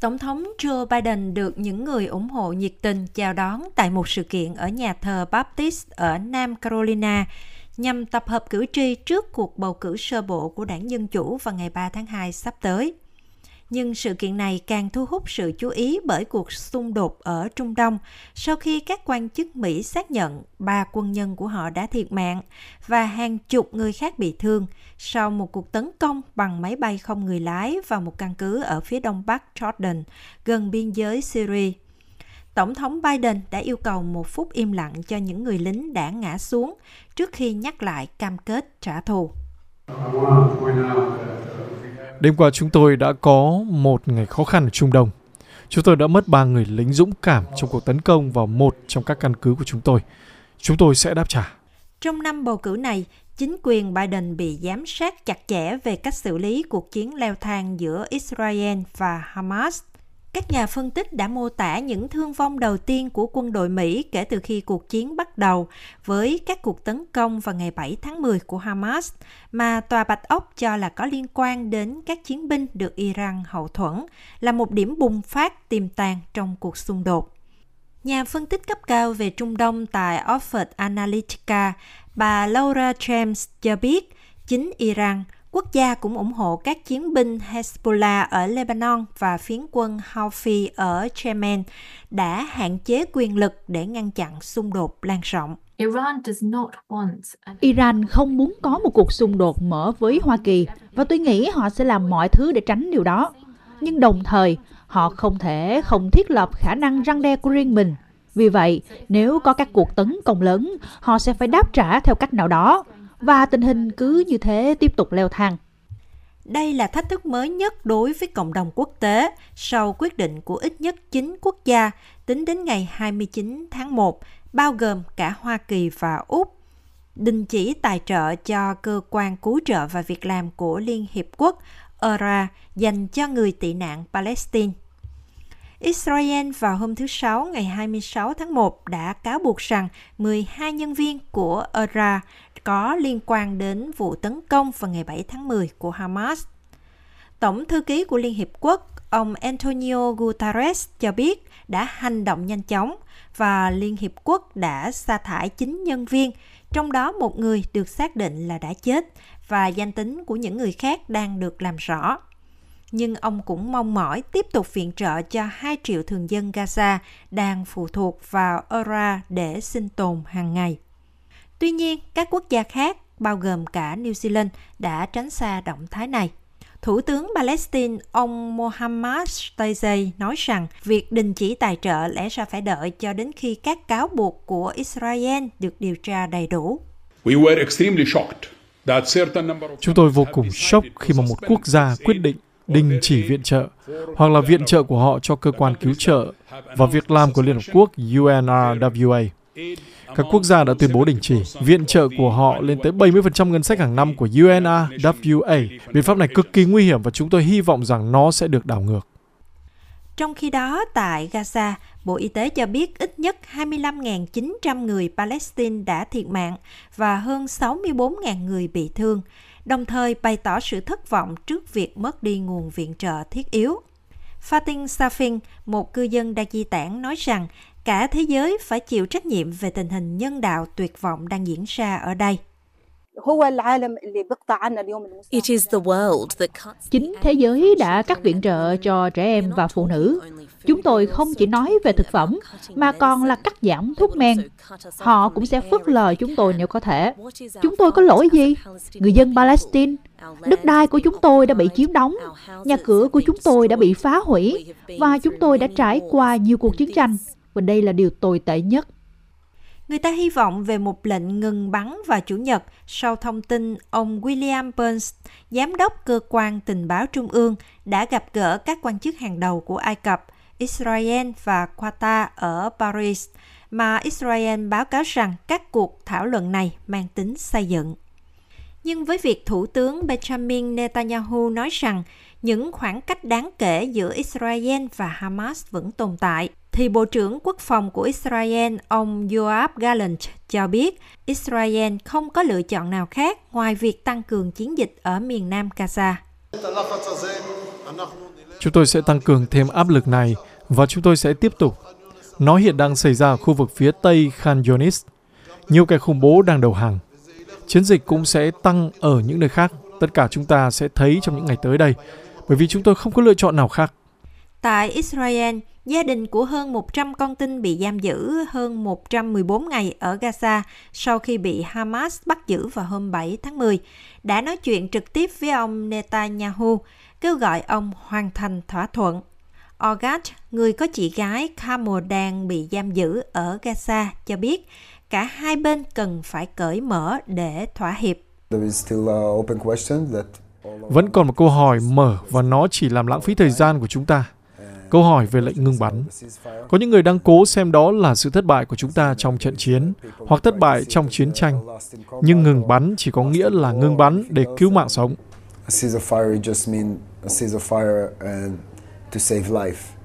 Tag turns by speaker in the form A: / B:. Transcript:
A: Tổng thống Joe Biden được những người ủng hộ nhiệt tình chào đón tại một sự kiện ở nhà thờ Baptist ở Nam Carolina nhằm tập hợp cử tri trước cuộc bầu cử sơ bộ của đảng Dân Chủ vào ngày 3 tháng 2 sắp tới nhưng sự kiện này càng thu hút sự chú ý bởi cuộc xung đột ở Trung Đông sau khi các quan chức Mỹ xác nhận ba quân nhân của họ đã thiệt mạng và hàng chục người khác bị thương sau một cuộc tấn công bằng máy bay không người lái vào một căn cứ ở phía đông bắc Jordan, gần biên giới Syria. Tổng thống Biden đã yêu cầu một phút im lặng cho những người lính đã ngã xuống trước khi nhắc lại cam kết trả thù.
B: Đêm qua chúng tôi đã có một ngày khó khăn ở Trung Đông. Chúng tôi đã mất ba người lính dũng cảm trong cuộc tấn công vào một trong các căn cứ của chúng tôi. Chúng tôi sẽ đáp trả.
A: Trong năm bầu cử này, chính quyền Biden bị giám sát chặt chẽ về cách xử lý cuộc chiến leo thang giữa Israel và Hamas các nhà phân tích đã mô tả những thương vong đầu tiên của quân đội Mỹ kể từ khi cuộc chiến bắt đầu với các cuộc tấn công vào ngày 7 tháng 10 của Hamas mà Tòa Bạch Ốc cho là có liên quan đến các chiến binh được Iran hậu thuẫn là một điểm bùng phát tiềm tàng trong cuộc xung đột. Nhà phân tích cấp cao về Trung Đông tại Oxford Analytica, bà Laura James cho biết chính Iran – Quốc gia cũng ủng hộ các chiến binh Hezbollah ở Lebanon và phiến quân Houthi ở Yemen đã hạn chế quyền lực để ngăn chặn xung đột lan rộng.
C: Iran không muốn có một cuộc xung đột mở với Hoa Kỳ và tôi nghĩ họ sẽ làm mọi thứ để tránh điều đó. Nhưng đồng thời, họ không thể không thiết lập khả năng răng đe của riêng mình. Vì vậy, nếu có các cuộc tấn công lớn, họ sẽ phải đáp trả theo cách nào đó và tình hình cứ như thế tiếp tục leo thang.
A: Đây là thách thức mới nhất đối với cộng đồng quốc tế sau quyết định của ít nhất 9 quốc gia tính đến ngày 29 tháng 1, bao gồm cả Hoa Kỳ và Úc, đình chỉ tài trợ cho cơ quan cứu trợ và việc làm của Liên Hiệp Quốc UNRWA dành cho người tị nạn Palestine. Israel vào hôm thứ Sáu ngày 26 tháng 1 đã cáo buộc rằng 12 nhân viên của ARA có liên quan đến vụ tấn công vào ngày 7 tháng 10 của Hamas. Tổng thư ký của Liên Hiệp Quốc, ông Antonio Guterres cho biết đã hành động nhanh chóng và Liên Hiệp Quốc đã sa thải 9 nhân viên, trong đó một người được xác định là đã chết và danh tính của những người khác đang được làm rõ. Nhưng ông cũng mong mỏi tiếp tục viện trợ cho 2 triệu thường dân Gaza đang phụ thuộc vào UNRWA để sinh tồn hàng ngày. Tuy nhiên, các quốc gia khác, bao gồm cả New Zealand, đã tránh xa động thái này. Thủ tướng Palestine ông Mohammad Taizay nói rằng việc đình chỉ tài trợ lẽ ra phải đợi cho đến khi các cáo buộc của Israel được điều tra đầy đủ.
B: Chúng tôi vô cùng sốc khi mà một quốc gia quyết định đình chỉ viện trợ hoặc là viện trợ của họ cho cơ quan cứu trợ và việc làm của Liên Hợp Quốc UNRWA. Các quốc gia đã tuyên bố đình chỉ viện trợ của họ lên tới 70% ngân sách hàng năm của UNRWA. Biện pháp này cực kỳ nguy hiểm và chúng tôi hy vọng rằng nó sẽ được đảo ngược.
A: Trong khi đó, tại Gaza, Bộ Y tế cho biết ít nhất 25.900 người Palestine đã thiệt mạng và hơn 64.000 người bị thương, đồng thời bày tỏ sự thất vọng trước việc mất đi nguồn viện trợ thiết yếu. Fatin Safin, một cư dân đa di tản, nói rằng cả thế giới phải chịu trách nhiệm về tình hình nhân đạo tuyệt vọng đang diễn ra ở đây.
C: Chính thế giới đã cắt viện trợ cho trẻ em và phụ nữ. Chúng tôi không chỉ nói về thực phẩm, mà còn là cắt giảm thuốc men. Họ cũng sẽ phớt lờ chúng tôi nếu có thể. Chúng tôi có lỗi gì? Người dân Palestine, đất đai của chúng tôi đã bị chiếm đóng, nhà cửa của chúng tôi đã bị phá hủy, và chúng tôi đã trải qua nhiều cuộc chiến tranh và đây là điều tồi tệ nhất.
A: Người ta hy vọng về một lệnh ngừng bắn vào Chủ nhật sau thông tin ông William Burns, giám đốc cơ quan tình báo trung ương, đã gặp gỡ các quan chức hàng đầu của Ai Cập, Israel và Qatar ở Paris, mà Israel báo cáo rằng các cuộc thảo luận này mang tính xây dựng. Nhưng với việc Thủ tướng Benjamin Netanyahu nói rằng những khoảng cách đáng kể giữa Israel và Hamas vẫn tồn tại, thì Bộ trưởng Quốc phòng của Israel, ông Yoav Gallant, cho biết Israel không có lựa chọn nào khác ngoài việc tăng cường chiến dịch ở miền nam Gaza.
B: Chúng tôi sẽ tăng cường thêm áp lực này và chúng tôi sẽ tiếp tục. Nó hiện đang xảy ra ở khu vực phía tây Khan Yunis. Nhiều kẻ khủng bố đang đầu hàng. Chiến dịch cũng sẽ tăng ở những nơi khác. Tất cả chúng ta sẽ thấy trong những ngày tới đây, bởi vì chúng tôi không có lựa chọn nào khác.
A: Tại Israel, gia đình của hơn 100 con tin bị giam giữ hơn 114 ngày ở Gaza sau khi bị Hamas bắt giữ vào hôm 7 tháng 10, đã nói chuyện trực tiếp với ông Netanyahu, kêu gọi ông hoàn thành thỏa thuận. Orgat, người có chị gái Carmel đang bị giam giữ ở Gaza, cho biết cả hai bên cần phải cởi mở để thỏa hiệp.
B: Vẫn còn một câu hỏi mở và nó chỉ làm lãng phí thời gian của chúng ta. Câu hỏi về lệnh ngừng bắn. Có những người đang cố xem đó là sự thất bại của chúng ta trong trận chiến hoặc thất bại trong chiến tranh. Nhưng ngừng bắn chỉ có nghĩa là ngừng bắn để cứu mạng sống.
D: to save life.